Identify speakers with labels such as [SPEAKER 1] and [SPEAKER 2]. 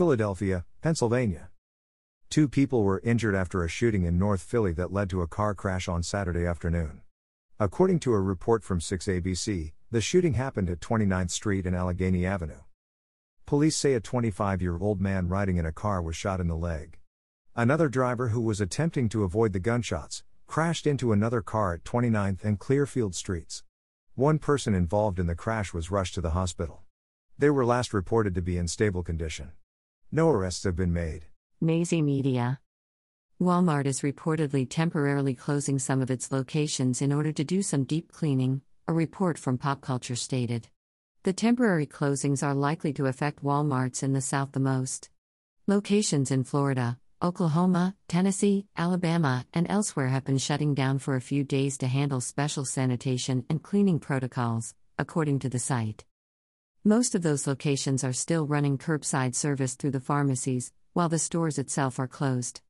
[SPEAKER 1] Philadelphia, Pennsylvania. Two people were injured after a shooting in North Philly that led to a car crash on Saturday afternoon. According to a report from 6ABC, the shooting happened at 29th Street and Allegheny Avenue. Police say a 25 year old man riding in a car was shot in the leg. Another driver who was attempting to avoid the gunshots crashed into another car at 29th and Clearfield Streets. One person involved in the crash was rushed to the hospital. They were last reported to be in stable condition. No arrests have been made.
[SPEAKER 2] Mazy Media. Walmart is reportedly temporarily closing some of its locations in order to do some deep cleaning, a report from Pop Culture stated. The temporary closings are likely to affect Walmarts in the South the most. Locations in Florida, Oklahoma, Tennessee, Alabama, and elsewhere have been shutting down for a few days to handle special sanitation and cleaning protocols, according to the site. Most of those locations are still running curbside service through the pharmacies, while the stores itself are closed.